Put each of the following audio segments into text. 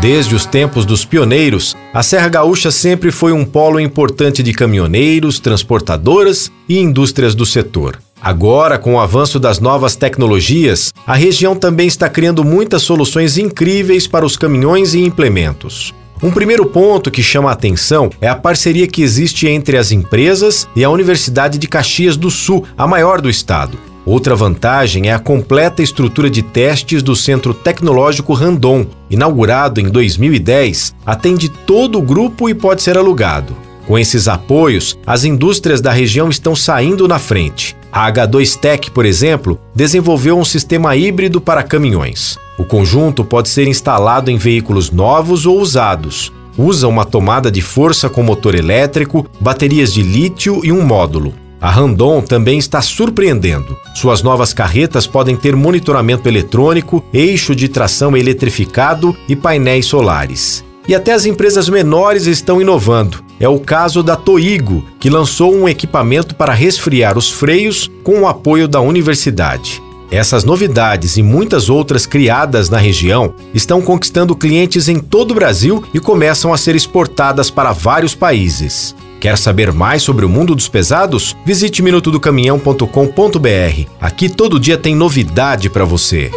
Desde os tempos dos pioneiros, a Serra Gaúcha sempre foi um polo importante de caminhoneiros, transportadoras e indústrias do setor. Agora, com o avanço das novas tecnologias, a região também está criando muitas soluções incríveis para os caminhões e implementos. Um primeiro ponto que chama a atenção é a parceria que existe entre as empresas e a Universidade de Caxias do Sul, a maior do estado. Outra vantagem é a completa estrutura de testes do Centro Tecnológico Randon, inaugurado em 2010, atende todo o grupo e pode ser alugado. Com esses apoios, as indústrias da região estão saindo na frente. A H2 Tech, por exemplo, desenvolveu um sistema híbrido para caminhões. O conjunto pode ser instalado em veículos novos ou usados. Usa uma tomada de força com motor elétrico, baterias de lítio e um módulo. A Randon também está surpreendendo. Suas novas carretas podem ter monitoramento eletrônico, eixo de tração eletrificado e painéis solares. E até as empresas menores estão inovando. É o caso da Toigo, que lançou um equipamento para resfriar os freios com o apoio da universidade. Essas novidades e muitas outras criadas na região estão conquistando clientes em todo o Brasil e começam a ser exportadas para vários países. Quer saber mais sobre o mundo dos pesados? Visite minutodocaminhão.com.br. Aqui todo dia tem novidade para você.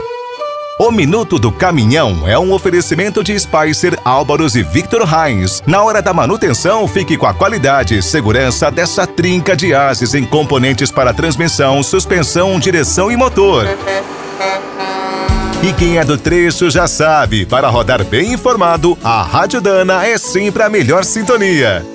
O Minuto do Caminhão é um oferecimento de Spicer, Álvaros e Victor Heinz. Na hora da manutenção, fique com a qualidade e segurança dessa trinca de ases em componentes para transmissão, suspensão, direção e motor. E quem é do trecho já sabe, para rodar bem informado, a Rádio Dana é sempre a melhor sintonia.